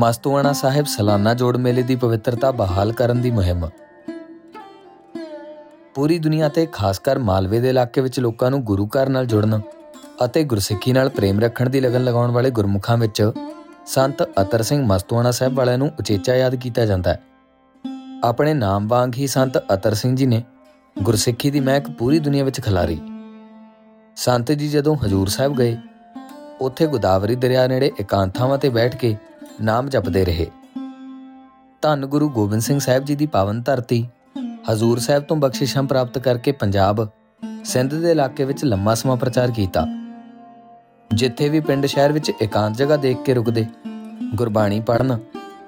ਮਸਤੂਆਣਾ ਸਾਹਿਬ ਸਾਲਾਨਾ ਜੋੜ ਮੇਲੇ ਦੀ ਪਵਿੱਤਰਤਾ ਬਹਾਲ ਕਰਨ ਦੀ ਮੁਹਿੰਮ। ਪੂਰੀ ਦੁਨੀਆ ਤੇ ਖਾਸ ਕਰ ਮਾਲਵੇ ਦੇ ਇਲਾਕੇ ਵਿੱਚ ਲੋਕਾਂ ਨੂੰ ਗੁਰੂ ਘਰ ਨਾਲ ਜੁੜਨ ਅਤੇ ਗੁਰਸਿੱਖੀ ਨਾਲ ਪ੍ਰੇਮ ਰੱਖਣ ਦੀ ਲਗਨ ਲਗਾਉਣ ਵਾਲੇ ਗੁਰਮੁਖਾਂ ਵਿੱਚ ਸੰਤ ਅਤਰ ਸਿੰਘ ਮਸਤੂਆਣਾ ਸਾਹਿਬ ਵਾਲਿਆਂ ਨੂੰ ਉਚੇਚਾ ਯਾਦ ਕੀਤਾ ਜਾਂਦਾ ਹੈ। ਆਪਣੇ ਨਾਮ ਵਾਂਗ ਹੀ ਸੰਤ ਅਤਰ ਸਿੰਘ ਜੀ ਨੇ ਗੁਰਸਿੱਖੀ ਦੀ ਮਹਿਕ ਪੂਰੀ ਦੁਨੀਆ ਵਿੱਚ ਖਿਲਾਰੀ। ਸੰਤ ਜੀ ਜਦੋਂ ਹਜੂਰ ਸਾਹਿਬ ਗਏ, ਉੱਥੇ ਗੋਦਾਵਰੀ ਦਰਿਆ ਨੇੜੇ ਇਕਾਂਤਾਵਾਂ ਤੇ ਬੈਠ ਕੇ ਨਾਮ ਜਪਦੇ ਰਹੇ। ਧੰਨ ਗੁਰੂ ਗੋਬਿੰਦ ਸਿੰਘ ਸਾਹਿਬ ਜੀ ਦੀ ਪਾਵਨ ਧਰਤੀ, ਹਜ਼ੂਰ ਸਾਹਿਬ ਤੋਂ ਬਖਸ਼ਿਸ਼ਾਂ ਪ੍ਰਾਪਤ ਕਰਕੇ ਪੰਜਾਬ, ਸਿੰਧ ਦੇ ਇਲਾਕੇ ਵਿੱਚ ਲੰਮਾ ਸਮਾਂ ਪ੍ਰਚਾਰ ਕੀਤਾ। ਜਿੱਥੇ ਵੀ ਪਿੰਡ ਸ਼ਹਿਰ ਵਿੱਚ ਇਕਾਂਤ ਜਗ੍ਹਾ ਦੇਖ ਕੇ ਰੁਕਦੇ, ਗੁਰਬਾਣੀ ਪੜਨ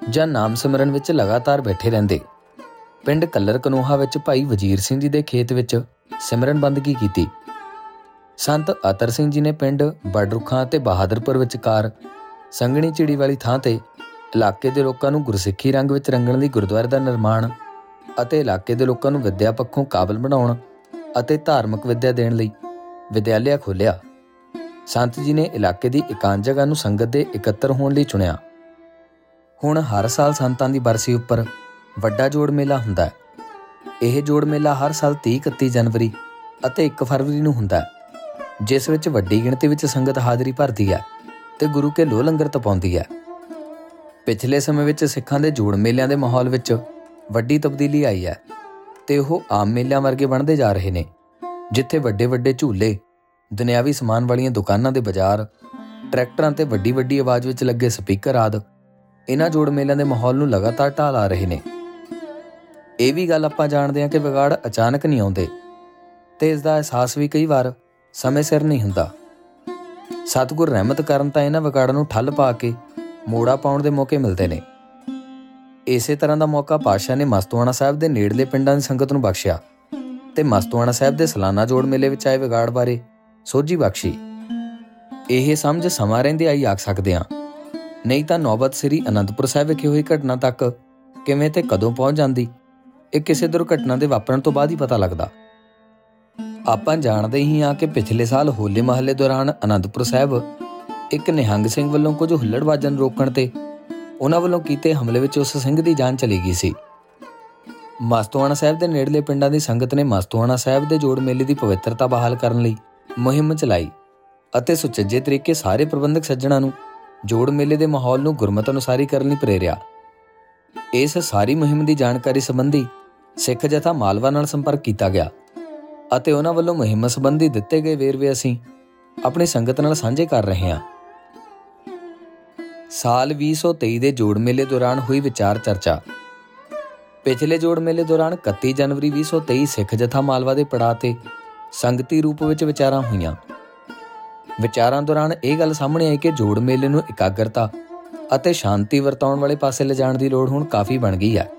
ਜਾਂ ਨਾਮ ਸਿਮਰਨ ਵਿੱਚ ਲਗਾਤਾਰ ਬੈਠੇ ਰਹਿੰਦੇ। ਪਿੰਡ ਕੱਲਰ ਕਨੋਹਾ ਵਿੱਚ ਭਾਈ ਵਜੀਰ ਸਿੰਘ ਜੀ ਦੇ ਖੇਤ ਵਿੱਚ ਸਿਮਰਨ ਬੰਦਗੀ ਕੀਤੀ। ਸੰਤ ਅਤਰ ਸਿੰਘ ਜੀ ਨੇ ਪਿੰਡ ਬੜਰੁਖਾਂ ਤੇ ਬਹਾਦਰਪੁਰ ਵਿਚਕਾਰ ਸੰਗਣੀ ਚਿੜੀ ਵਾਲੀ ਥਾਂ ਤੇ ਇਲਾਕੇ ਦੇ ਲੋਕਾਂ ਨੂੰ ਗੁਰਸਿੱਖੀ ਰੰਗ ਵਿੱਚ ਰੰਗਣ ਲਈ ਗੁਰਦੁਆਰੇ ਦਾ ਨਿਰਮਾਣ ਅਤੇ ਇਲਾਕੇ ਦੇ ਲੋਕਾਂ ਨੂੰ ਵਿਦਿਆ ਪੱਖੋਂ ਕਾਬਲ ਬਣਾਉਣ ਅਤੇ ਧਾਰਮਿਕ ਵਿਦਿਆ ਦੇਣ ਲਈ ਵਿਦਿਆਲਿਆ ਖੋਲ੍ਹਿਆ। ਸੰਤ ਜੀ ਨੇ ਇਲਾਕੇ ਦੀ ਇਕਾਂਤ ਜਗ੍ਹਾ ਨੂੰ ਸੰਗਤ ਦੇ ਇਕੱਤਰ ਹੋਣ ਲਈ ਚੁਣਿਆ। ਹੁਣ ਹਰ ਸਾਲ ਸੰਤਾਂ ਦੀ ਬਰਸੀ ਉੱਪਰ ਵੱਡਾ ਜੋੜ ਮੇਲਾ ਹੁੰਦਾ ਹੈ। ਇਹ ਜੋੜ ਮੇਲਾ ਹਰ ਸਾਲ 30 31 ਜਨਵਰੀ ਅਤੇ 1 ਫਰਵਰੀ ਨੂੰ ਹੁੰਦਾ ਹੈ, ਜਿਸ ਵਿੱਚ ਵੱਡੀ ਗਿਣਤੀ ਵਿੱਚ ਸੰਗਤ ਹਾਜ਼ਰੀ ਭਰਦੀ ਹੈ। ਤੇ ਗੁਰੂ ਕੇ ਲੋ ਲੰਗਰ ਤਪਾਉਂਦੀ ਹੈ। ਪਿਛਲੇ ਸਮੇਂ ਵਿੱਚ ਸਿੱਖਾਂ ਦੇ ਜੋੜ ਮੇਲਿਆਂ ਦੇ ਮਾਹੌਲ ਵਿੱਚ ਵੱਡੀ ਤਬਦੀਲੀ ਆਈ ਹੈ ਤੇ ਉਹ ਆਮ ਮੇਲਿਆਂ ਵਰਗੇ ਬਣਦੇ ਜਾ ਰਹੇ ਨੇ, ਜਿੱਥੇ ਵੱਡੇ ਵੱਡੇ ਝੂਲੇ, ਦੁਨਿਆਵੀ ਸਮਾਨ ਵਾਲੀਆਂ ਦੁਕਾਨਾਂ ਦੇ ਬਾਜ਼ਾਰ, ਟਰੈਕਟਰਾਂ ਤੇ ਵੱਡੀ ਵੱਡੀ ਆਵਾਜ਼ ਵਿੱਚ ਲੱਗੇ ਸਪੀਕਰ ਆਦ ਇਹਨਾਂ ਜੋੜ ਮੇਲਿਆਂ ਦੇ ਮਾਹੌਲ ਨੂੰ ਲਗਾਤਾਰ ਢਾਲ ਆ ਰਹੇ ਨੇ। ਇਹ ਵੀ ਗੱਲ ਆਪਾਂ ਜਾਣਦੇ ਹਾਂ ਕਿ ਵਿਗਾੜ ਅਚਾਨਕ ਨਹੀਂ ਆਉਂਦੇ ਤੇ ਇਸ ਦਾ ਅਹਿਸਾਸ ਵੀ ਕਈ ਵਾਰ ਸਮੇਂ ਸਿਰ ਨਹੀਂ ਹੁੰਦਾ। ਸਤਿਗੁਰ ਰਹਿਮਤ ਕਰਨ ਤਾਂ ਇਹਨਾਂ ਵਿਗਾੜਾਂ ਨੂੰ ਠੱਲ ਪਾ ਕੇ ਮੋੜਾ ਪਾਉਣ ਦੇ ਮੌਕੇ ਮਿਲਦੇ ਨੇ। ਇਸੇ ਤਰ੍ਹਾਂ ਦਾ ਮੌਕਾ ਪਾਸ਼ਾ ਨੇ ਮਸਤੂਆਣਾ ਸਾਹਿਬ ਦੇ ਨੇੜਲੇ ਪਿੰਡਾਂ ਦੀ ਸੰਗਤ ਨੂੰ ਬਖਸ਼ਿਆ ਤੇ ਮਸਤੂਆਣਾ ਸਾਹਿਬ ਦੇ ਸਾਲਾਨਾ ਜੋੜ ਮੇਲੇ ਵਿੱਚ ਆਏ ਵਿਗਾੜ ਬਾਰੇ ਸੋਝੀ ਬਖਸ਼ੀ। ਇਹ ਸਮਝ ਸਮਾਂ ਰਹਿੰਦੇ ਆਈ ਆਖ ਸਕਦੇ ਹਾਂ। ਨਹੀਂ ਤਾਂ ਨੌਬਤ ਸ੍ਰੀ ਅਨੰਦਪੁਰ ਸਾਹਿਬ ਵਿਖੇ ਹੋਈ ਘਟਨਾ ਤੱਕ ਕਿਵੇਂ ਤੇ ਕਦੋਂ ਪਹੁੰਚ ਜਾਂਦੀ, ਇਹ ਕਿਸੇ ਦੁਰਘਟਨਾ ਦੇ ਵਾਪਰਨ ਤੋਂ ਬਾਅਦ ਹੀ ਪਤਾ ਲੱਗਦਾ। ਆਪਾਂ ਜਾਣਦੇ ਹੀ ਹਾਂ ਕਿ ਪਿਛਲੇ ਸਾਲ ਹੋਲੇ ਮਹੱਲੇ ਦੌਰਾਨ ਅਨੰਦਪੁਰ ਸਾਹਿਬ ਇੱਕ ਨਿਹੰਗ ਸਿੰਘ ਵੱਲੋਂ ਕੁਝ ਹੁੱਲੜਬਾਜ਼ਾਂ ਨੂੰ ਰੋਕਣ ਤੇ ਉਹਨਾਂ ਵੱਲੋਂ ਕੀਤੇ ਹਮਲੇ ਵਿੱਚ ਉਸ ਸਿੰਘ ਦੀ ਜਾਨ ਚਲੀ ਗਈ ਸੀ। ਮਸਤੂਆਣਾ ਸਾਹਿਬ ਦੇ ਨੇੜਲੇ ਪਿੰਡਾਂ ਦੀ ਸੰਗਤ ਨੇ ਮਸਤੂਆਣਾ ਸਾਹਿਬ ਦੇ ਜੋੜ ਮੇਲੇ ਦੀ ਪਵਿੱਤਰਤਾ ਬਹਾਲ ਕਰਨ ਲਈ ਮੁਹਿੰਮ ਚਲਾਈ ਅਤੇ ਸੁਚੱਜੇ ਤਰੀਕੇ ਸਾਰੇ ਪ੍ਰਬੰਧਕ ਸੱਜਣਾ ਨੂੰ ਜੋੜ ਮੇਲੇ ਦੇ ਮਾਹੌਲ ਨੂੰ ਗੁਰਮਤ ਅਨੁਸਾਰੀ ਕਰਨ ਲਈ ਪ੍ਰੇਰਿਆ। ਇਸ ਸਾਰੀ ਮੁਹਿੰਮ ਦੀ ਜਾਣਕਾਰੀ ਸੰਬੰਧੀ ਸਿੱਖ ਜਥਾ ਮਾਲਵਾ ਨਾਲ ਸੰਪਰਕ ਕੀਤਾ ਗਿਆ। ਅਤੇ ਉਹਨਾਂ ਵੱਲੋਂ ਮੁਹਿੰਮ ਸੰਬੰਧੀ ਦਿੱਤੇ ਗਏ ਵੇਰਵੇ ਅਸੀਂ ਆਪਣੀ ਸੰਗਤ ਨਾਲ ਸਾਂਝੇ ਕਰ ਰਹੇ ਹਾਂ। ਸਾਲ 2023 ਦੇ ਜੋੜ ਮੇਲੇ ਦੌਰਾਨ ਹੋਈ ਵਿਚਾਰ ਚਰਚਾ। ਪਿਛਲੇ ਜੋੜ ਮੇਲੇ ਦੌਰਾਨ 31 ਜਨਵਰੀ 2023 ਸਿੱਖ ਜਥਾ ਮਾਲਵਾ ਦੇ ਪੜਾਅ ਤੇ ਸੰਗਤੀ ਰੂਪ ਵਿੱਚ ਵਿਚਾਰਾਂ ਹੋਈਆਂ। ਵਿਚਾਰਾਂ ਦੌਰਾਨ ਇਹ ਗੱਲ ਸਾਹਮਣੇ ਆਈ ਕਿ ਜੋੜ ਮੇਲੇ ਨੂੰ ਇਕਾਗਰਤਾ ਅਤੇ ਸ਼ਾਂਤੀ ਵਰਤਾਉਣ ਵਾਲੇ ਪਾਸੇ ਲਿਜਾਣ ਦੀ ਲੋੜ ਹੁਣ ਕਾਫੀ ਬਣ ਗਈ ਹੈ।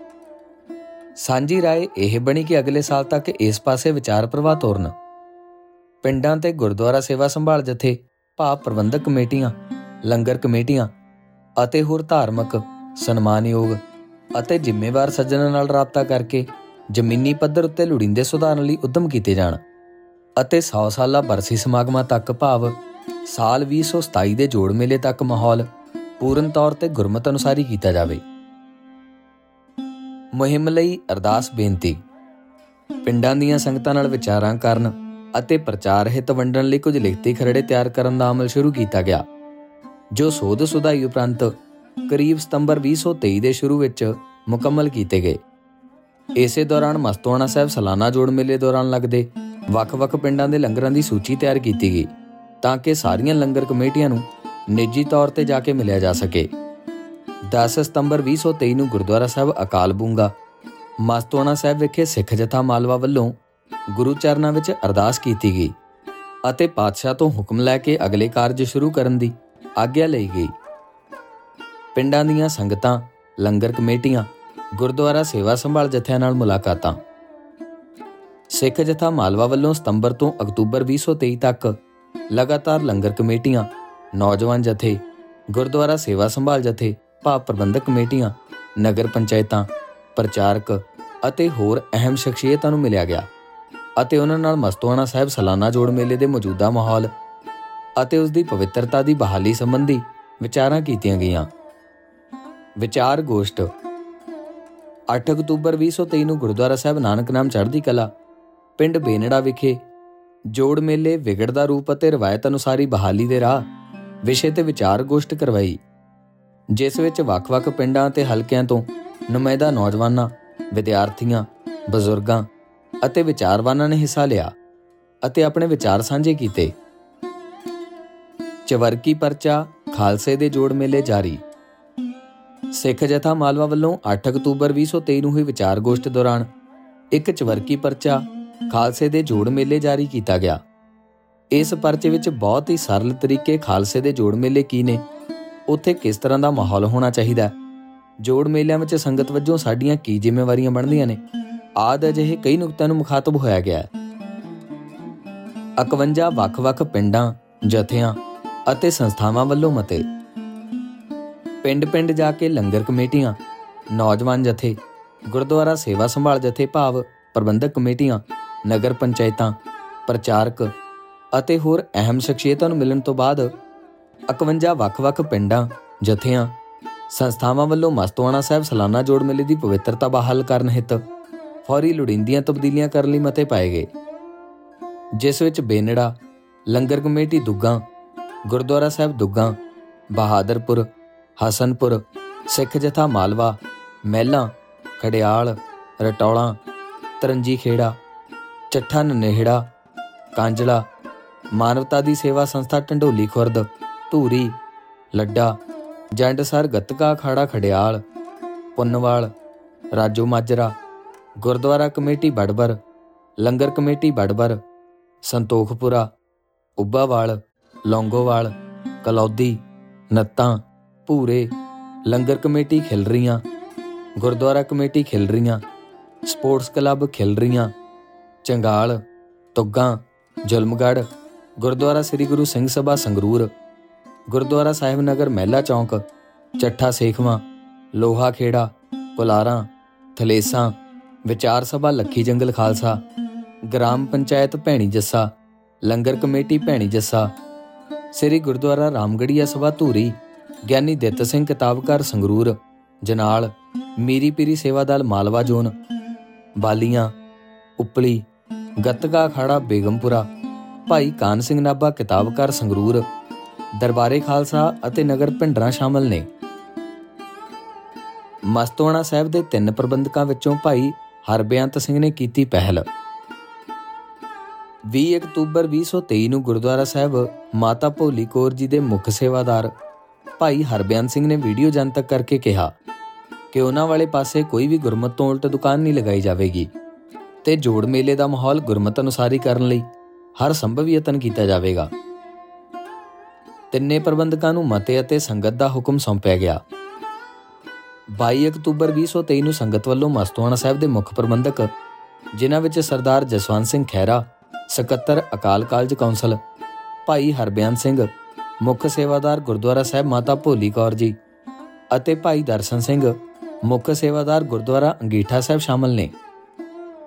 ਸਾਂਝੀ ਰਾਏ ਇਹ ਬਣੀ ਕਿ ਅਗਲੇ ਸਾਲ ਤੱਕ ਇਸ ਪਾਸੇ ਵਿਚਾਰ ਪ੍ਰਵਾਹ ਤੋਰਨ। ਪਿੰਡਾਂ ਤੇ ਗੁਰਦੁਆਰਾ ਸੇਵਾ ਸੰਭਾਲ ਜਥੇ, ਭਾਵ ਪ੍ਰਬੰਧਕ ਕਮੇਟੀਆਂ, ਲੰਗਰ ਕਮੇਟੀਆਂ ਅਤੇ ਹੋਰ ਧਾਰਮਿਕ ਸਨਮਾਨਯੋਗ ਅਤੇ ਜ਼ਿੰਮੇਵਾਰ ਸੱਜਣਾਂ ਨਾਲ ਰਾਬਤਾ ਕਰਕੇ ਜ਼ਮੀਨੀ ਪੱਧਰ ਉੱਤੇ ਲੋੜੀਂਦੇ ਸੁਧਾਰਨ ਲਈ ਉਦਮ ਕੀਤੇ ਜਾਣ ਅਤੇ 100 ਸਾਲਾ ਬਰਸੀ ਸਮਾਗਮਾਂ ਤੱਕ ਭਾਵ ਸਾਲ 2027 ਦੇ ਜੋੜ ਮੇਲੇ ਤੱਕ ਮਾਹੌਲ ਪੂਰਨ ਤੌਰ ਤੇ ਗੁਰਮਤ ਅਨੁਸਾਰੀ ਕੀਤਾ ਜਾਵੇ। ਮੁਹਿੰਮ ਲਈ ਅਰਦਾਸ ਬੇਨਤੀ। ਪਿੰਡਾਂ ਦੀਆਂ ਸੰਗਤਾਂ ਨਾਲ ਵਿਚਾਰਾਂ ਕਰਨ ਅਤੇ ਪ੍ਰਚਾਰ ਹਿੱਤ ਵੰਡਣ ਲਈ ਕੁਝ ਲਿਖਤੀ ਖਰੜੇ ਤਿਆਰ ਕਰਨ ਦਾ ਅਮਲ ਸ਼ੁਰੂ ਕੀਤਾ ਗਿਆ, ਜੋ ਸੋਧ ਸੁਧਾਈ ਉਪਰੰਤ ਕਰੀਬ ਸਤੰਬਰ 2023 ਦੇ ਸ਼ੁਰੂ ਵਿੱਚ ਮੁਕੰਮਲ ਕੀਤੇ ਗਏ। ਇਸੇ ਦੌਰਾਨ ਮਸਤੂਆਣਾ ਸਾਹਿਬ ਸਾਲਾਨਾ ਜੋੜ ਮੇਲੇ ਦੌਰਾਨ ਲੱਗਦੇ ਵੱਖ-ਵੱਖ ਪਿੰਡਾਂ ਦੇ ਲੰਗਰਾਂ ਦੀ ਸੂਚੀ ਤਿਆਰ ਕੀਤੀ ਗਈ, ਤਾਂ ਕਿ ਸਾਰੀਆਂ ਲੰਗਰ ਕਮੇਟੀਆਂ ਨੂੰ ਨਿੱਜੀ ਤੌਰ ਤੇ ਜਾ ਕੇ ਮਿਲਿਆ ਜਾ ਸਕੇ। 10 ਸਤੰਬਰ 2023 ਨੂੰ ਗੁਰਦੁਆਰਾ ਸਾਹਿਬ ਅਕਾਲ ਬੂੰਗਾ। ਮਸਤੂਆਣਾ ਸਾਹਿਬ ਵਿਖੇ ਸਿੱਖ ਜਥਾ ਮਾਲਵਾ ਵੱਲੋਂ ਗੁਰੂ ਚਰਨਾਂ ਵਿੱਚ ਅਰਦਾਸ ਕੀਤੀ ਗਈ ਅਤੇ ਪਾਤਸ਼ਾਹ ਤੋਂ ਹੁਕਮ ਲੈ ਕੇ ਅਗਲੇ ਕਾਰਜ ਸ਼ੁਰੂ ਕਰਨ ਦੀ ਆਗਿਆ ਲਈ ਗਈ। ਪਿੰਡਾਂ ਦੀਆਂ ਸੰਗਤਾਂ, ਲੰਗਰ ਕਮੇਟੀਆਂ, ਗੁਰਦੁਆਰਾ ਸੇਵਾ ਸੰਭਾਲ ਜਥਿਆਂ ਨਾਲ ਮੁਲਾਕਾਤਾਂ। ਸਿੱਖ ਜਥਾ ਮਾਲਵਾ ਵੱਲੋਂ ਸਤੰਬਰ ਤੋਂ ਅਕਤੂਬਰ 2023 ਤੱਕ ਲਗਾਤਾਰ ਲੰਗਰ ਕਮੇਟੀਆਂ, ਨੌਜਵਾਨ ਜਥੇ, ਗੁਰਦੁਆਰਾ ਸੇਵਾ ਸੰਭਾਲ ਜਥੇ ਭਾਵ ਪ੍ਰਬੰਧਕ ਕਮੇਟੀਆਂ, ਨਗਰ ਪੰਚਾਇਤਾਂ, ਪ੍ਰਚਾਰਕ ਅਤੇ ਹੋਰ ਅਹਿਮ ਸ਼ਖਸੀਅਤਾਂ ਨੂੰ ਮਿਲਿਆ ਗਿਆ ਅਤੇ ਉਹਨਾਂ ਨਾਲ ਮਸਤੂਆਣਾ ਸਾਹਿਬ ਸਾਲਾਨਾ ਜੋੜ ਮੇਲੇ ਦੇ ਮੌਜੂਦਾ ਮਾਹੌਲ ਅਤੇ ਉਸ ਦੀ ਪਵਿੱਤਰਤਾ ਦੀ ਬਹਾਲੀ ਸੰਬੰਧੀ ਵਿਚਾਰਾਂ ਕੀਤੀਆਂ ਗਈਆਂ। ਵਿਚਾਰ ਗੋਸ਼ਟ 8 ਅਕਤੂਬਰ 2023 ਨੂੰ ਗੁਰਦੁਆਰਾ ਸਾਹਿਬ ਨਾਨਕ ਨਾਮ ਚੜ੍ਹਦੀ ਕਲਾ, ਪਿੰਡ ਬੇਨੜਾ ਵਿਖੇ ਜੋੜ ਮੇਲੇ ਵਿਗੜਦਾ ਰੂਪ ਅਤੇ ਰਵਾਇਤ ਅਨੁਸਾਰੀ ਬਹਾਲੀ ਦੇ ਰਾਹ, ਵਿਸ਼ੇ ਤੇ ਵਿਚਾਰ ਗੋਸ਼ਟ ਕਰਵਾਈ। ਜਿਸ ਵਿੱਚ ਵੱਖ-ਵੱਖ ਪਿੰਡਾਂ ਤੇ ਹਲਕਿਆਂ ਤੋਂ ਨੁਮਾਇੰਦਾ ਨੌਜਵਾਨਾਂ, ਵਿਦਿਆਰਥੀਆਂ, ਬਜ਼ੁਰਗਾਂ ਅਤੇ ਵਿਚਾਰਵਾਨਾਂ ਨੇ ਹਿੱਸਾ ਲਿਆ ਅਤੇ ਆਪਣੇ ਵਿਚਾਰ ਸਾਂਝੇ ਕੀਤੇ। ਚਵਰਕੀ ਪਰਚਾ ਖਾਲਸੇ ਦੇ ਜੋੜ ਮੇਲੇ ਜਾਰੀ। ਸਿੱਖ ਜਥਾ ਮਾਲਵਾ ਵੱਲੋਂ 8 ਅਕਤੂਬਰ 2023 ਨੂੰ ਹੋਈ ਵਿਚਾਰ ਗੋਸ਼ਟ ਦੌਰਾਨ ਇੱਕ ਚਵਰਕੀ ਪਰਚਾ ਖਾਲਸੇ ਦੇ ਜੋੜ ਮੇਲੇ ਜਾਰੀ ਕੀਤਾ ਗਿਆ। ਇਸ ਪਰਚੇ ਵਿੱਚ ਬਹੁਤ ਹੀ ਸਰਲ ਤਰੀਕੇ ਖਾਲਸੇ ਦੇ ਜੋੜ ਮੇਲੇ ਕੀ ਨੇ? ਉੱਥੇ ਕਿਸ ਤਰ੍ਹਾਂ ਦਾ ਮਾਹੌਲ ਹੋਣਾ ਚਾਹੀਦਾ? ਜੋੜ ਮੇਲਿਆਂ ਵਿੱਚ ਸੰਗਤ ਵਜੋਂ ਸਾਡੀਆਂ ਕੀ ਜ਼ਿੰਮੇਵਾਰੀਆਂ ਬਣਦੀਆਂ ਨੇ? ਆਦ ਅਜਿਹੇ ਕਈ ਨੁਕਤਿਆਂ ਨੂੰ ਮੁਖਾਤਬ ਹੋਇਆ ਗਿਆ ਹੈ। 51 ਵੱਖ-ਵੱਖ ਪਿੰਡਾਂ, ਜਥਿਆਂ ਅਤੇ ਸੰਸਥਾਵਾਂ ਵੱਲੋਂ ਮਤੇ। ਪਿੰਡ-ਪਿੰਡ ਜਾ ਕੇ ਲੰਗਰ ਕਮੇਟੀਆਂ, ਨੌਜਵਾਨ ਜਥੇ, ਗੁਰਦੁਆਰਾ ਸੇਵਾ ਸੰਭਾਲ ਜਥੇ ਭਾਵ ਪ੍ਰਬੰਧਕ ਕਮੇਟੀਆਂ, ਨਗਰ ਪੰਚਾਇਤਾਂ, ਪ੍ਰਚਾਰਕ ਅਤੇ ਹੋਰ ਅਹਿਮ ਸ਼ਖਸੀਅਤਾਂ ਨੂੰ ਮਿਲਣ ਤੋਂ ਬਾਅਦ 51 ਵੱਖ-ਵੱਖ ਪਿੰਡਾਂ, ਜਥਿਆਂ, ਸੰਸਥਾਵਾਂ ਵੱਲੋਂ ਮਸਤਵਾਣਾ ਸਾਹਿਬ ਸਾਲਾਨਾ ਜੋੜ ਮੇਲੇ ਦੀ ਪਵਿੱਤਰਤਾ ਬਹਾਲ ਕਰਨ ਹਿੱਤ ਫੌਰੀ ਲੋੜੀਂਦੀਆਂ ਤਬਦੀਲੀਆਂ ਕਰਨ ਲਈ ਮਤੇ ਪਾਏ ਗਏ। ਜਿਸ ਵਿੱਚ ਬੇਨੜਾ, ਲੰਗਰ ਕਮੇਟੀ ਦੁੱਗਾ, ਗੁਰਦੁਆਰਾ ਸਾਹਿਬ ਦੁੱਗਾ, ਬਹਾਦਰਪੁਰ, ਹਸਨਪੁਰ, ਸਿੱਖ ਜਥਾ ਮਾਲਵਾ, ਮਹਿਲਾ, ਖੜਿਆਲ, ਰਟੌਲਾ ਤਰੰਜੀ ਖੇੜਾ ਚੱਠਾ ਨਨੇਹੜਾ, ਕਾਂਜਲਾ, ਮਾਨਵਤਾ ਦੀ ਸੇਵਾ ਸੰਸਥਾ Dhandoli Khurd Dhuri, Ladda Jandsar Gatka Akhara Khadial, Punnawal, Rajo Majra, gurdwara committee Barbar, langar committee Barbar, Santokhpura Ubbawal Longowal, Kalaudi, Nattan, Bhure, langar committee ਖਿਲ ਰਹੀਆਂ, ਗੁਰਦੁਆਰਾ ਕਮੇਟੀ ਖਿਲ ਰਹੀਆਂ, ਸਪੋਰਟਸ ਕਲੱਬ ਖਿਲ ਰਹੀਆਂ, ਚੰਗਾਲ, ਤੁੱਗਾ ਜਲਮਗੜ ਗੁਰਦੁਆਰਾ ਸ੍ਰੀ ਗੁਰੂ ਸਿੰਘ ਸਭਾ ਸੰਗਰੂਰ ਗੁਰਦੁਆਰਾ ਸਾਹਿਬ ਨਗਰ ਮਹਿਲਾ ਚੌਂਕ, ਚੱਠਾ ਸੇਖਵਾ, ਲੋਹਾ ਖੇੜਾ ਕੁਲਾਰਾਂ ਥਲੇਸਾਂ, ਵਿਚਾਰ ਸਭਾ ਲੱਖੀ ਜੰਗਲ ਖਾਲਸਾ, ਗ੍ਰਾਮ ਪੰਚਾਇਤ ਭੈਣੀ ਜੱਸਾ, ਲੰਗਰ ਕਮੇਟੀ ਭੈਣੀ ਜੱਸਾ, ਸ੍ਰੀ ਗੁਰਦੁਆਰਾ ਰਾਮਗੜੀਆ ਸਭਾ ਧੂਰੀ, ਗਿਆਨੀ ਦਿੱਤ ਸਿੰਘ ਕਿਤਾਬਕਾਰ ਸੰਗਰੂਰ, ਜਨਾਲ, ਮੀਰੀ ਪੀਰੀ ਸੇਵਾ ਦਲ ਮਾਲਵਾ ਜ਼ੋਨ, ਬਾਲੀਆਂ, ਉਪਲੀ, ਗੱਤਕਾ ਅਖਾੜਾ ਬੇਗਮਪੁਰਾ, ਭਾਈ ਕਾਨ ਸਿੰਘ ਨਾਭਾ ਕਿਤਾਬਕਾਰ ਸੰਗਰੂਰ ਦਰਬਾਰੇ ਖਾਲਸਾ ਅਤੇ ਨਗਰ ਭਿੰਡਰਾ ਸ਼ਾਮਲ ਨੇ। ਮਸਤੋਣਾ ਸਾਹਿਬ ਦੇ ਤਿੰਨ ਪ੍ਰਬੰਧਕਾਂ ਵਿੱਚੋਂ ਭਾਈ ਹਰਬਿਆੰਤ ਸਿੰਘ ਨੇ ਕੀਤੀ ਪਹਿਲ। 20 ਅਕਤੂਬਰ 2023 ਨੂੰ ਗੁਰਦੁਆਰਾ ਸਾਹਿਬ ਮਾਤਾ ਭੋਲੀ ਕੌਰ ਜੀ ਦੇ ਮੁੱਖ ਸੇਵਾਦਾਰ ਭਾਈ ਹਰਬਿਆਨ ਸਿੰਘ ਨੇ ਵੀਡੀਓ ਜਨਤਕ ਕਰਕੇ ਕਿਹਾ ਕਿ ਉਹਨਾਂ ਵਾਲੇ ਪਾਸੇ ਕੋਈ ਵੀ ਗੁਰਮਤ ਤੋਂ ਉਲਟ ਦੁਕਾਨ ਨਹੀਂ ਲਗਾਈ ਜਾਵੇਗੀ ਤੇ ਜੋੜ ਮੇਲੇ ਦਾ ਮਾਹੌਲ ਗੁਰਮਤ ਅਨੁਸਾਰੀ ਕਰਨ ਲਈ ਹਰ ਸੰਭਵ ਯਤਨ ਕੀਤਾ ਜਾਵੇਗਾ। ਤਿੰਨੇ ਪ੍ਰਬੰਧਕਾਂ ਨੂੰ ਮਤੇ ਅਤੇ ਸੰਗਤ ਦਾ ਹੁਕਮ ਸੌਂਪਿਆ ਗਿਆ। 22 ਅਕਤੂਬਰ 2023 ਨੂੰ ਸੰਗਤ ਵੱਲੋਂ ਮਸਤੂਆਣਾ ਸਾਹਿਬ ਦੇ ਮੁੱਖ ਪ੍ਰਬੰਧਕ, ਜਿਨ੍ਹਾਂ ਵਿੱਚ ਸਰਦਾਰ ਜਸਵੰਤ ਸਿੰਘ ਖਹਿਰਾ, ਸਕੱਤਰ ਅਕਾਲ ਕਾਲਜ ਕੌਂਸਲ, ਭਾਈ ਹਰਬਿਆਨ ਸਿੰਘ, ਮੁੱਖ ਸੇਵਾਦਾਰ ਗੁਰਦੁਆਰਾ ਸਾਹਿਬ ਮਾਤਾ ਭੋਲੀ ਕੌਰ ਜੀ ਅਤੇ ਭਾਈ ਦਰਸ਼ਨ ਸਿੰਘ, ਮੁੱਖ ਸੇਵਾਦਾਰ ਗੁਰਦੁਆਰਾ ਅੰਗੀਠਾ ਸਾਹਿਬ ਸ਼ਾਮਲ ਨੇ।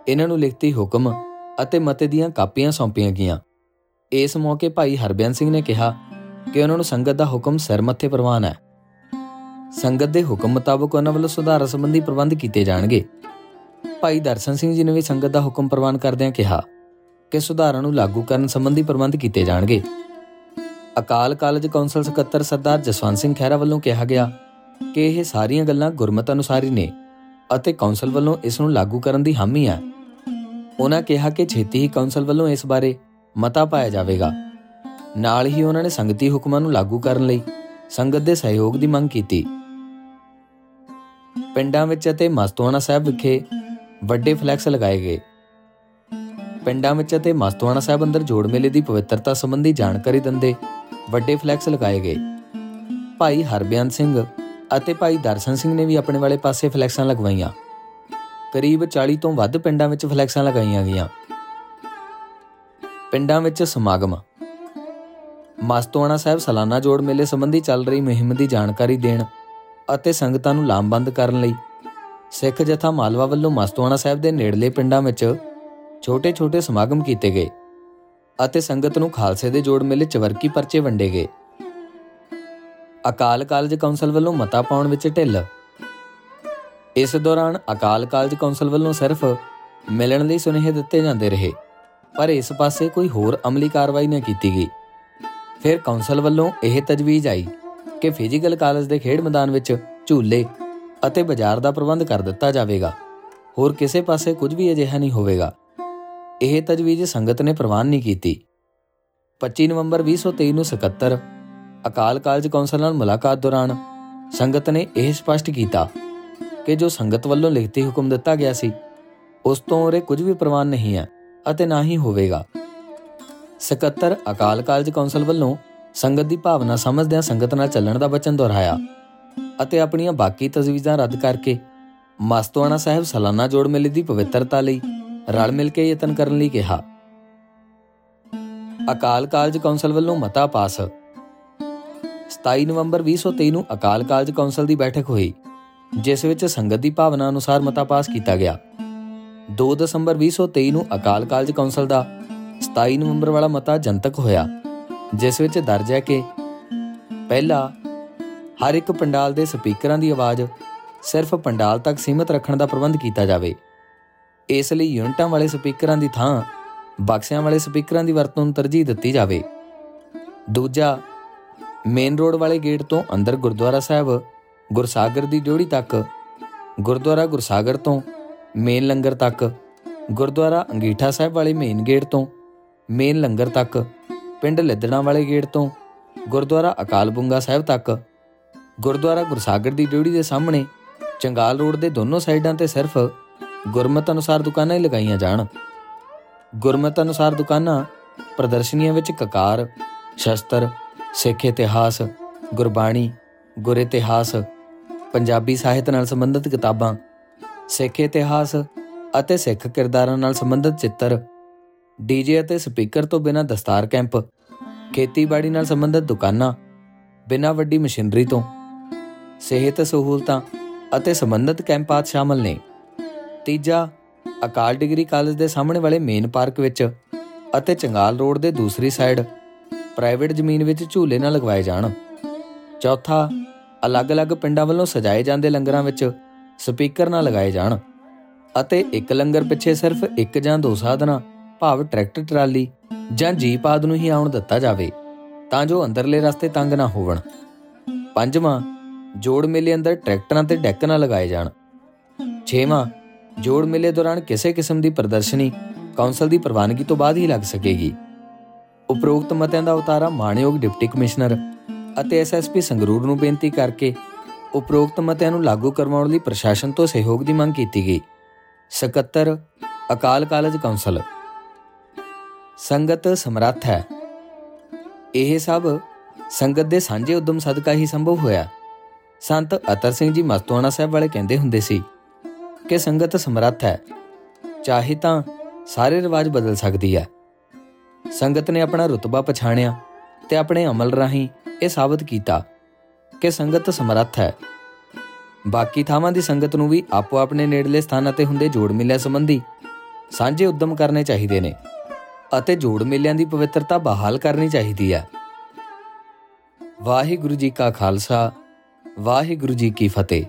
ਇਹਨਾਂ ਨੂੰ ਲਿਖਤੀ ਹੁਕਮ ਅਤੇ ਮਤੇ ਦੀਆਂ ਕਾਪੀਆਂ ਸੌਂਪੀਆਂ ਗਈਆਂ। ਇਸ ਮੌਕੇ ਭਾਈ ਹਰਬਿਆਨ ਸਿੰਘ ਨੇ ਕਿਹਾ ਕਿ ਉਹਨਾਂ ਨੂੰ ਸੰਗਤ ਦਾ ਹੁਕਮ ਸਿਰ ਮੱਥੇ ਪ੍ਰਵਾਨ ਹੈ। ਸੰਗਤ ਦੇ ਹੁਕਮ ਮੁਤਾਬਕ ਉਹਨਾਂ ਵੱਲੋਂ ਸੁਧਾਰ ਸੰਬੰਧੀ ਪ੍ਰਬੰਧ ਕੀਤੇ ਜਾਣਗੇ। ਭਾਈ ਦਰਸ਼ਨ ਸਿੰਘ ਜੀ ਨੇ ਵੀ ਸੰਗਤ ਦਾ ਹੁਕਮ ਪ੍ਰਵਾਨ ਕਰਦਿਆਂ ਕਿਹਾ ਕਿ ਸੁਧਾਰਾਂ ਨੂੰ ਲਾਗੂ ਕਰਨ ਸੰਬੰਧੀ ਪ੍ਰਬੰਧ ਕੀਤੇ ਜਾਣਗੇ। ਅਕਾਲ ਕਾਲਜ ਕੌਂਸਲ ਸਕੱਤਰ ਸਰਦਾਰ ਜਸਵੰਤ ਸਿੰਘ ਖਹਿਰਾ ਵੱਲੋਂ ਕਿਹਾ ਗਿਆ ਕਿ ਇਹ ਸਾਰੀਆਂ ਗੱਲਾਂ ਗੁਰਮਤ ਅਨੁਸਾਰੀ ਨੇ ਅਤੇ ਕੌਂਸਲ ਵੱਲੋਂ ਇਸ ਨੂੰ ਲਾਗੂ ਕਰਨ ਦੀ ਹਾਮੀ ਹੈ। ਉਹਨਾਂ ਕਿਹਾ ਕਿ ਛੇਤੀ ਹੀ ਕੌਂਸਲ ਵੱਲੋਂ ਇਸ ਬਾਰੇ ਮਤਾ ਪਾਇਆ ਜਾਵੇਗਾ। ਨਾਲ ਹੀ ਉਹਨਾਂ ਨੇ ਸੰਗਤੀ ਹੁਕਮਾਂ ਨੂੰ ਲਾਗੂ ਕਰਨ ਲਈ ਸੰਗਤ ਦੇ ਸਹਿਯੋਗ ਦੀ ਮੰਗ ਕੀਤੀ। ਪਿੰਡਾਂ ਵਿੱਚ ਅਤੇ ਮਸਤੂਆਣਾ ਸਾਹਿਬ ਵਿਖੇ ਵੱਡੇ ਫਲੈਕਸ ਲਗਾਏ ਗਏ। ਪਿੰਡਾਂ ਵਿੱਚ ਅਤੇ ਮਸਤੂਆਣਾ ਸਾਹਿਬ ਅੰਦਰ ਜੋੜ ਮੇਲੇ ਦੀ ਪਵਿੱਤਰਤਾ ਸੰਬੰਧੀ ਜਾਣਕਾਰੀ ਦਿੰਦੇ ਵੱਡੇ ਫਲੈਕਸ ਲਗਾਏ ਗਏ। ਭਾਈ ਹਰਬਿਆਨ ਸਿੰਘ ਅਤੇ ਭਾਈ ਦਰਸ਼ਨ ਸਿੰਘ ਨੇ ਵੀ ਆਪਣੇ ਵਾਲੇ ਪਾਸੇ ਫਲੈਕਸਾਂ ਲਗਵਾਈਆਂ। ਕਰੀਬ 40 ਤੋਂ ਵੱਧ ਪਿੰਡਾਂ ਵਿੱਚ ਫਲੈਕਸਾਂ ਲਗਾਈਆਂ ਗਈਆਂ। ਪਿੰਡਾਂ ਵਿੱਚ ਸਮਾਗਮ ਮਸਤੂਆਣਾ ਸਾਹਿਬ ਸਾਲਾਨਾ ਜੋੜ ਮੇਲੇ ਸੰਬੰਧੀ ਚੱਲ ਰਹੀ ਮੁਹਿੰਮ ਦੀ ਜਾਣਕਾਰੀ ਦੇਣ ਅਤੇ ਸੰਗਤਾਂ ਨੂੰ ਲਾਮਬੰਦ ਕਰਨ ਲਈ ਸਿੱਖ ਜਥਾ ਮਾਲਵਾ ਵੱਲੋਂ ਮਸਤੂਆਣਾ ਸਾਹਿਬ ਦੇ ਨੇੜਲੇ ਪਿੰਡਾਂ ਵਿੱਚ ਛੋਟੇ-ਛੋਟੇ ਸਮਾਗਮ ਕੀਤੇ ਗਏ ਅਤੇ ਸੰਗਤ ਨੂੰ ਖਾਲਸੇ ਦੇ ਜੋੜ ਮੇਲੇ ਚਵਰਕੀ ਪਰਚੇ ਵੰਡੇ ਗਏ। ਅਕਾਲ ਕਾਲਜ ਕੌਂਸਲ ਵੱਲੋਂ ਮਤਾ ਪਾਉਣ ਵਿੱਚ ਢਿੱਲ। ਇਸ ਦੌਰਾਨ ਅਕਾਲ ਕਾਲਜ ਕੌਂਸਲ ਵੱਲੋਂ ਸਿਰਫ ਮਿਲਣ ਲਈ ਸੁਨੇਹੇ ਦਿੱਤੇ ਜਾਂਦੇ ਰਹੇ, ਪਰ ਇਸ ਪਾਸੇ ਕੋਈ ਹੋਰ ਅਮਲੀ ਕਾਰਵਾਈ ਨਾ ਕੀਤੀ ਗਈ। ਫਿਰ ਕੌਂਸਲ ਵੱਲੋਂ ਇਹ ਤਜਵੀਜ਼ ਆਈ ਕਿ ਫਿਜ਼ੀਕਲ ਕਾਲਜ ਦੇ ਖੇਡ ਮੈਦਾਨ ਵਿੱਚ ਝੂਲੇ ਅਤੇ ਬਾਜ਼ਾਰ ਦਾ ਪ੍ਰਬੰਧ ਕਰ ਦਿੱਤਾ ਜਾਵੇਗਾ। ਹੋਰ ਕਿਸੇ ਪਾਸੇ ਕੁਝ ਵੀ ਅਜਿਹਾ ਨਹੀਂ ਹੋਵੇਗਾ। ਇਹ ਤਜਵੀਜ਼ ਸੰਗਤ ਨੇ ਪ੍ਰਵਾਨ ਨਹੀਂ ਕੀਤੀ। 25 ਨਵੰਬਰ 2023 ਨੂੰ 77 ਅਕਾਲ ਕਾਲਜ ਕੌਂਸਲ ਨਾਲ ਮੁਲਾਕਾਤ ਦੌਰਾਨ ਸੰਗਤ ਨੇ ਇਹ ਸਪਸ਼ਟ ਕੀਤਾ ਕਿ ਜੋ ਸੰਗਤ ਵੱਲੋਂ ਲਿਖਤੀ ਹੁਕਮ ਦਿੱਤਾ ਗਿਆ ਸੀ, ਉਸ ਤੋਂ ਉਰੇ ਕੁਝ ਵੀ ਪ੍ਰਵਾਨ ਨਹੀਂ ਹੈ ਅਤੇ ਨਾ ਹੀ ਹੋਵੇਗਾ। 77 ਅਕਾਲ ਕਾਲਜ ਕੌਂਸਲ ਵੱਲੋਂ ਸੰਗਤ ਦੀ ਭਾਵਨਾ ਸਮਝਦਿਆਂ ਸੰਗਤ ਨਾਲ ਚੱਲਣ ਦਾ ਬਚਨ ਦੁਹਰਾਇਆ ਅਤੇ ਆਪਣੀਆਂ ਬਾਕੀ ਤਜਵੀਜ਼ਾਂ ਰੱਦ ਕਰਕੇ ਮਸਤਵਾਣਾ ਸਾਹਿਬ ਸਾਲਾਨਾ ਜੋੜ ਮੇਲੇ ਦੀ ਪਵਿੱਤਰਤਾ ਲਈ ਰਲ ਮਿਲ ਕੇ ਯਤਨ ਕਰਨ ਲਈ ਕਿਹਾ। ਅਕਾਲ ਕਾਲਜ ਕੌਂਸਲ ਵੱਲੋਂ ਮਤਾ ਪਾਸ। 27 ਨਵੰਬਰ 2023 ਨੂੰ ਅਕਾਲ ਕਾਲਜ ਕੌਂਸਲ ਦੀ ਬੈਠਕ ਹੋਈ, ਜਿਸ ਵਿੱਚ ਸੰਗਤ ਦੀ ਭਾਵਨਾ ਅਨੁਸਾਰ ਮਤਾ ਪਾਸ ਕੀਤਾ ਗਿਆ। 2 ਦਸੰਬਰ 2023 ਨੂੰ ਅਕਾਲ ਕਾਲਜ ਕੌਂਸਲ ਦਾ 27 ਨਵੰਬਰ ਵਾਲਾ ਮਤਾ ਜਨਤਕ ਹੋਇਆ, ਜਿਸ ਵਿੱਚ ਦਰਜ ਹੈ ਕਿ ਪਹਿਲਾ ਹਰ ਇੱਕ ਪੰਡਾਲ ਦੇ ਸਪੀਕਰਾਂ ਦੀ ਆਵਾਜ਼ ਸਿਰਫ ਪੰਡਾਲ ਤੱਕ ਸੀਮਤ ਰੱਖਣ ਦਾ ਪ੍ਰਬੰਧ ਕੀਤਾ ਜਾਵੇ। ਇਸ ਲਈ ਯੂਨਿਟਾਂ ਵਾਲੇ ਸਪੀਕਰਾਂ ਦੀ ਥਾਂ ਬਕਸਿਆਂ ਵਾਲੇ ਸਪੀਕਰਾਂ ਦੀ ਵਰਤੋਂ ਨੂੰ ਤਰਜੀਹ ਦਿੱਤੀ ਜਾਵੇ। ਦੂਜਾ, ਮੇਨ ਰੋਡ ਵਾਲੇ ਗੇਟ ਤੋਂ ਅੰਦਰ ਗੁਰਦੁਆਰਾ ਸਾਹਿਬ, ਗੁਰਸਾਗਰ ਦੀ ਡਿਓੜੀ ਤੱਕ, ਗੁਰਦੁਆਰਾ ਗੁਰਸਾਗਰ ਤੋਂ ਮੇਨ ਲੰਗਰ ਤੱਕ, ਗੁਰਦੁਆਰਾ ਅੰਗੀਠਾ ਸਾਹਿਬ ਵਾਲੇ ਮੇਨ ਗੇਟ ਤੋਂ ਮੇਨ ਲੰਗਰ ਤੱਕ, ਪਿੰਡ ਲਿੱਦੜਾਂ ਵਾਲੇ ਗੇਟ ਤੋਂ, ਗੁਰਦੁਆਰਾ ਅਕਾਲ ਬੁੰਗਾ ਸਾਹਿਬ ਤੱਕ, ਗੁਰਦੁਆਰਾ ਗੁਰਸਾਗਰ ਦੀ ਡਿਓੜੀ ਦੇ ਸਾਹਮਣੇ, ਚੰਗਾਲ ਰੋਡ ਦੇ ਦੋਨੋਂ ਸਾਈਡਾਂ ਤੇ ਸਿਰਫ ਗੁਰਮਤ ਅਨੁਸਾਰ ਦੁਕਾਨਾਂ ਹੀ ਲਗਾਈਆਂ ਜਾਣ। ਗੁਰਮਤ ਅਨੁਸਾਰ ਦੁਕਾਨਾਂ, ਪ੍ਰਦਰਸ਼ਨੀਆਂ ਵਿੱਚ ਕਕਾਰ, ਸ਼ਸਤਰ, ਸਿੱਖ ਇਤਿਹਾਸ, ਗੁਰਬਾਣੀ, ਗੁਰ ਇਤਿਹਾਸ, ਪੰਜਾਬੀ ਸਾਹਿਤ ਨਾਲ ਸੰਬੰਧਿਤ ਕਿਤਾਬਾਂ, ਸਿੱਖ ਇਤਿਹਾਸ ਅਤੇ ਸਿੱਖ ਕਿਰਦਾਰਾਂ ਨਾਲ ਸੰਬੰਧਿਤ ਚਿੱਤਰ ਡੀਜੇ ਅਤੇ ਸਪੀਕਰ ਤੋਂ ਬਿਨਾਂ ਦਸਤਾਰ ਕੈਂਪ, ਖੇਤੀਬਾੜੀ ਨਾਲ ਸੰਬੰਧਿਤ ਦੁਕਾਨਾਂ, ਬਿਨਾਂ ਵੱਡੀ ਮਸ਼ੀਨਰੀ ਤੋਂ, ਸਿਹਤ ਸਹੂਲਤਾਂ ਅਤੇ ਸੰਬੰਧਿਤ ਕੈਂਪਾਂ ਸ਼ਾਮਲ ਨੇ। ਤੀਜਾ, ਅਕਾਲ ਡਿਗਰੀ ਕਾਲਜ ਦੇ ਸਾਹਮਣੇ ਵਾਲੇ ਮੇਨ ਪਾਰਕ ਵਿੱਚ ਅਤੇ ਚੰਗਾਲ ਰੋਡ ਦੇ ਦੂਸਰੀ ਸਾਈਡ, ਪ੍ਰਾਈਵੇਟ ਜ਼ਮੀਨ ਵਿੱਚ ਝੂਲੇ ਨਾ ਲਗਵਾਏ ਜਾਣ। ਚੌਥਾ, ਅਲੱਗ-ਅਲੱਗ ਪਿੰਡਾਂ ਵੱਲੋਂ ਸਜਾਏ ਜਾਂਦੇ ਲੰਗਰਾਂ ਵਿੱਚ ਸਪੀਕਰ ਨਾ ਲਗਾਏ ਜਾਣ ਅਤੇ ਇੱਕ ਲੰਗਰ ਪਿੱਛੇ ਸਿਰਫ ਇੱਕ ਜਾਂ ਦੋ ਸਾਧਨਾਂ ਭਾਵ ਟਰੈਕਟਰ, ਟਰਾਲੀ ਜਾਂ ਜੀਪ ਆਦ ਨੂੰ ਹੀ ਆਉਣ ਦਿੱਤਾ ਜਾਵੇ, ਤਾਂ ਜੋ ਅੰਦਰਲੇ ਰਸਤੇ ਤੰਗ ਨਾ ਹੋਵਣ। ਪੰਜਵਾਂ, ਜੋੜ ਮੇਲੇ ਅੰਦਰ ਟਰੈਕਟਰਾਂ ਤੇ ਡੈਕ ਨਾ ਲਗਾਏ ਜਾਣ। ਛੇਵਾਂ, ਜੋੜ ਮੇਲੇ ਦੌਰਾਨ ਕਿਸੇ ਕਿਸਮ ਦੀ ਪ੍ਰਦਰਸ਼ਨੀ, ਕੌਂਸਲ ਦੀ ਪ੍ਰਵਾਨਗੀ ਤੋਂ ਬਾਅਦ ਹੀ ਲੱਗ ਸਕੇਗੀ। ਉਪਰੋਕਤ ਮਤਿਆਂ ਦਾ ਉਤਾਰਾ ਮਾਨਯੋਗ ਡਿਪਟੀ ਕਮਿਸ਼ਨਰ ਅਤੇ ਐਸਐਸਪੀ ਸੰਗਰੂਰ ਨੂੰ ਬੇਨਤੀ ਕਰਕੇ ਉਪਰੋਕਤ ਮਤਿਆਂ ਨੂੰ ਲਾਗੂ ਕਰਵਾਉਣ ਲਈ ਪ੍ਰਸ਼ਾਸਨ ਤੋਂ ਸਹਿਯੋਗ ਦੀ ਮੰਗ ਕੀਤੀ ਗਈ। 77 ਅਕਾਲ ਕਾਲਜ ਕੌਂਸਲ। ਸੰਗਤ ਸਮਰੱਥ ਹੈ। ਇਹ ਸਭ ਸੰਗਤ ਦੇ ਸਾਂਝੇ ਉਦਮ ਸਦਕਾ ਹੀ ਸੰਭਵ ਹੋਇਆ। ਸੰਤ ਅਤਰ ਸਿੰਘ ਜੀ ਮਸਤੋਣਾ ਸਾਹਿਬ ਵਾਲੇ ਕਹਿੰਦੇ ਹੁੰਦੇ ਸੀ ਕਿ ਸੰਗਤ ਸਮਰੱਥ ਹੈ, ਚਾਹੇ ਤਾਂ ਸਾਰੇ ਰਿਵਾਜ ਬਦਲ ਸਕਦੀ ਹੈ। ਸੰਗਤ ਨੇ ਆਪਣਾ ਰਤਬਾ ਪਛਾਣਿਆ ਤੇ ਆਪਣੇ ਅਮਲ ਰਾਹੀਂ ਇਹ ਸਾਬਤ ਕੀਤਾ ਕਿ ਸੰਗਤ ਸਮਰੱਥ ਹੈ। ਬਾਕੀ ਥਾਵਾਂ ਦੀ ਸੰਗਤ ਨੂੰ ਵੀ ਆਪੋ ਆਪਣੇ ਨੇੜਲੇ ਸਥਾਨਾਂ ਤੇ ਹੁੰਦੇ ਜੋੜ ਮੇਲਿਆਂ ਸੰਬੰਧੀ ਸਾਂਝੇ ਉਦਮ ਕਰਨੇ ਚਾਹੀਦੇ ਨੇ। ਅਤੇ ਜੋੜ ਮੇਲਿਆਂ ਦੀ ਪਵਿੱਤਰਤਾ ਬਹਾਲ ਕਰਨੀ ਚਾਹੀਦੀ ਹੈ ਵਾਹਿਗੁਰੂ ਜੀ ਕਾ ਖਾਲਸਾ, ਵਾਹਿਗੁਰੂ ਜੀ ਕੀ ਫਤਿਹ।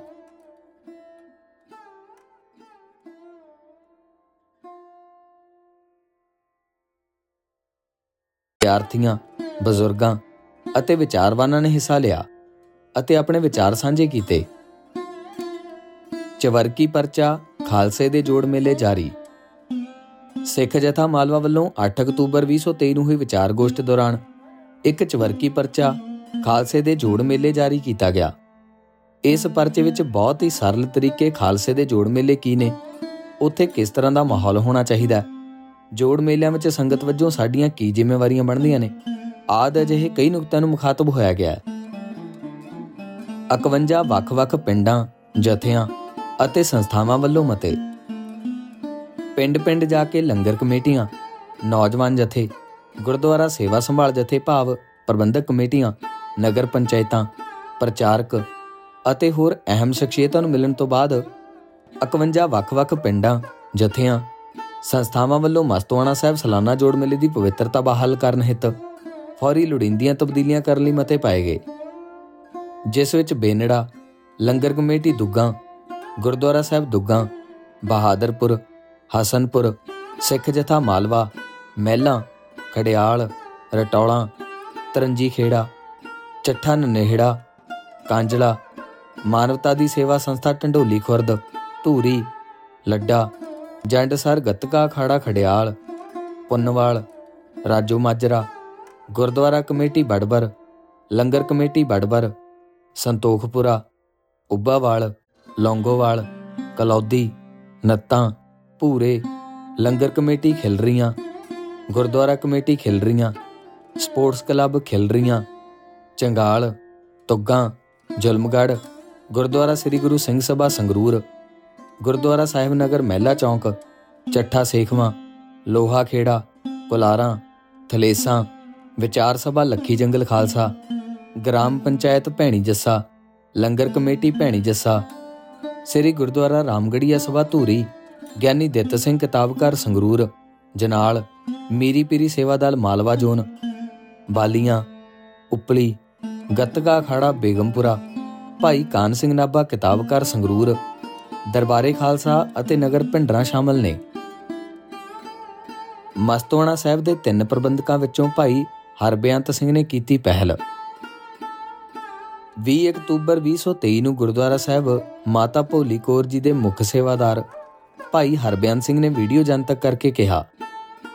ਵਿਦਿਆਰਥੀਆਂ, ਬਜ਼ੁਰਗਾਂ ਅਤੇ ਵਿਚਾਰਵਾਨਾਂ ਨੇ ਹਿੱਸਾ ਲਿਆ ਅਤੇ ਆਪਣੇ ਵਿਚਾਰ ਸਾਂਝੇ ਕੀਤੇ। ਚਵਰਕੀ ਪਰਚਾ ਖਾਲਸੇ ਦੇ ਜੋੜ ਮੇਲੇ ਜਾਰੀ। ਸਿੱਖ ਜਥਾ ਮਾਲਵਾ ਵੱਲੋਂ 8 ਅਕਤੂਬਰ 2023 ਨੂੰ ਹੋਈ ਵਿਚਾਰ ਗੋਸ਼ਟ ਦੌਰਾਨ ਇੱਕ ਚਵਰਕੀ ਪਰਚਾ ਖਾਲਸੇ ਦੇ ਜੋੜ ਮੇਲੇ ਜਾਰੀ ਕੀਤਾ ਗਿਆ। ਇਸ ਪਰਚੇ ਵਿੱਚ ਬਹੁਤ ਹੀ ਸਰਲ ਤਰੀਕੇ ਖਾਲਸੇ ਦੇ ਜੋੜ ਮੇਲੇ ਕੀ ਨੇ, ਉੱਥੇ ਕਿਸ ਤਰ੍ਹਾਂ ਦਾ ਮਾਹੌਲ ਹੋਣਾ ਚਾਹੀਦਾ ਜੋੜ ਮੇਲਿਆਂ ਵਿੱਚ ਸੰਗਤ ਵਜੋਂ ਸਾਡੀਆਂ ਕੀ ਜ਼ਿੰਮੇਵਾਰੀਆਂ ਬਣਦੀਆਂ ਨੇ? ਆਦ ਅਜਿਹੇ ਕਈ ਨੁਕਤਿਆਂ ਨੂੰ ਮੁਖਾਤਬ ਹੋਇਆ ਗਿਆ ਹੈ। 51 ਵੱਖ-ਵੱਖ ਪਿੰਡਾਂ, ਜਥਿਆਂ ਅਤੇ ਸੰਸਥਾਵਾਂ ਵੱਲੋਂ ਮਤੇ ਪਿੰਡ-ਪਿੰਡ ਜਾ ਕੇ ਲੰਗਰ ਕਮੇਟੀਆਂ, ਨੌਜਵਾਨ ਜਥੇ, ਗੁਰਦੁਆਰਾ ਸੇਵਾ ਸੰਭਾਲ ਜਥੇ ਭਾਵ ਪ੍ਰਬੰਧਕ ਕਮੇਟੀਆਂ, ਨਗਰ ਪੰਚਾਇਤਾਂ, ਪ੍ਰਚਾਰਕ ਅਤੇ ਹੋਰ ਅਹਿਮ ਸ਼ਖਸੀਅਤਾਂ ਨੂੰ ਮਿਲਣ ਤੋਂ ਬਾਅਦ 51 ਵੱਖ-ਵੱਖ ਪਿੰਡਾਂ, ਜਥਿਆਂ, ਸੰਸਥਾਵਾਂ ਵੱਲੋਂ ਮਸਤਵਾਣਾ ਸਾਹਿਬ ਸਾਲਾਨਾ ਜੋੜ ਮੇਲੇ ਦੀ ਪਵਿੱਤਰਤਾ ਬਹਾਲ ਕਰਨ ਹਿੱਤ ਫੌਰੀ ਲੋੜੀਂਦੀਆਂ ਤਬਦੀਲੀਆਂ ਕਰਨ ਲਈ ਮਤੇ ਪਾਏ ਗਏ। ਜਿਸ ਵਿੱਚ ਬੇਨੜਾ, ਲੰਗਰ ਕਮੇਟੀ ਦੁੱਗਾ, ਗੁਰਦੁਆਰਾ ਸਾਹਿਬ ਦੁੱਗਾ, ਬਹਾਦਰਪੁਰ ਹਸਨਪੁਰ, ਸਿੱਖ ਜਥਾ ਮਾਲਵਾ, ਮਹਿਲਾ, ਖੜਿਆਲ, ਰਟੌਲਾ ਤਰੰਜੀ ਖੇੜਾ ਚੱਠਾ ਨਨੇਹੜਾ, ਕਾਂਜਲਾ, ਮਾਨਵਤਾ ਦੀ ਸੇਵਾ ਸੰਸਥਾ Dhandoli Khurd, Dhuri, Ladda, Jandsar Gatka Khara Khadial, Punnawal, Rajo Majra, gurdwara committee Barbar, langar committee Barbar, Santokhpura Ubbawal Longowal, Kalaudi, Nattan Bhure, langar committee ਖਿਲ ਰਹੀਆਂ, ਗੁਰਦੁਆਰਾ ਕਮੇਟੀ ਖਿਲ ਰਹੀਆਂ, ਸਪੋਰਟਸ ਕਲੱਬ ਖਿਲ ਰਹੀਆਂ, ਚੰਗਾਲ, ਤੁੱਗਾ ਜਲਮਗੜ ਗੁਰਦੁਆਰਾ ਸ੍ਰੀ ਗੁਰੂ ਸਿੰਘ ਸਭਾ ਸੰਗਰੂਰ, ਗੁਰਦੁਆਰਾ ਸਾਹਿਬ ਨਗਰ ਮਹਿਲਾ ਚੌਂਕ, ਚੱਠਾ ਸੇਖਵਾ, ਲੋਹਾ ਖੇੜਾ ਕੁਲਾਰਾਂ ਥਲੇਸਾਂ, ਵਿਚਾਰ ਸਭਾ ਲੱਖੀ ਜੰਗਲ ਖਾਲਸਾ, ਗ੍ਰਾਮ ਪੰਚਾਇਤ ਭੈਣੀ ਜੱਸਾ, ਲੰਗਰ ਕਮੇਟੀ ਭੈਣੀ ਜੱਸਾ, ਸ੍ਰੀ ਗੁਰਦੁਆਰਾ ਰਾਮਗੜੀਆ ਸਭਾ ਧੂਰੀ ਗਿਆਨੀ ਦਿੱਤ ਸਿੰਘ ਕਿਤਾਬਕਾਰ ਸੰਗਰੂਰ, ਜਨਾਲ, ਮੀਰੀ ਪੀਰੀ ਸੇਵਾ ਦਲ ਮਾਲਵਾ ਜ਼ੋਨ, ਬਾਲੀਆਂ, ਉਪਲੀ ਗੱਤਗਾ ਖਾੜਾ ਬੇਗਮਪੁਰਾ, ਭਾਈ ਕਾਨ ਸਿੰਘ ਨਾਭਾ ਕਿਤਾਬਕਾਰ ਸੰਗਰੂਰ, ਦਰਬਾਰੇ ਖਾਲਸਾ ਅਤੇ ਨਗਰ ਭਿੰਡਰਾ ਸ਼ਾਮਲ ਨੇ। ਮਸਤੋਣਾ ਸਾਹਿਬ ਦੇ ਤਿੰਨ ਪ੍ਰਬੰਧਕਾਂ ਵਿੱਚੋਂ ਭਾਈ ਹਰਬਿਆੰਤ ਸਿੰਘ ਨੇ ਕੀਤੀ ਪਹਿਲ। 20 ਅਕਤੂਬਰ 2023 ਨੂੰ ਗੁਰਦੁਆਰਾ ਸਾਹਿਬ ਮਾਤਾ ਭੋਲੀ ਕੌਰ ਜੀ ਦੇ ਮੁੱਖ ਸੇਵਾਦਾਰ ਭਾਈ ਹਰਬਿਆੰਤ ਸਿੰਘ ਨੇ ਵੀਡੀਓ ਜਨਤਕ ਕਰਕੇ ਕਿਹਾ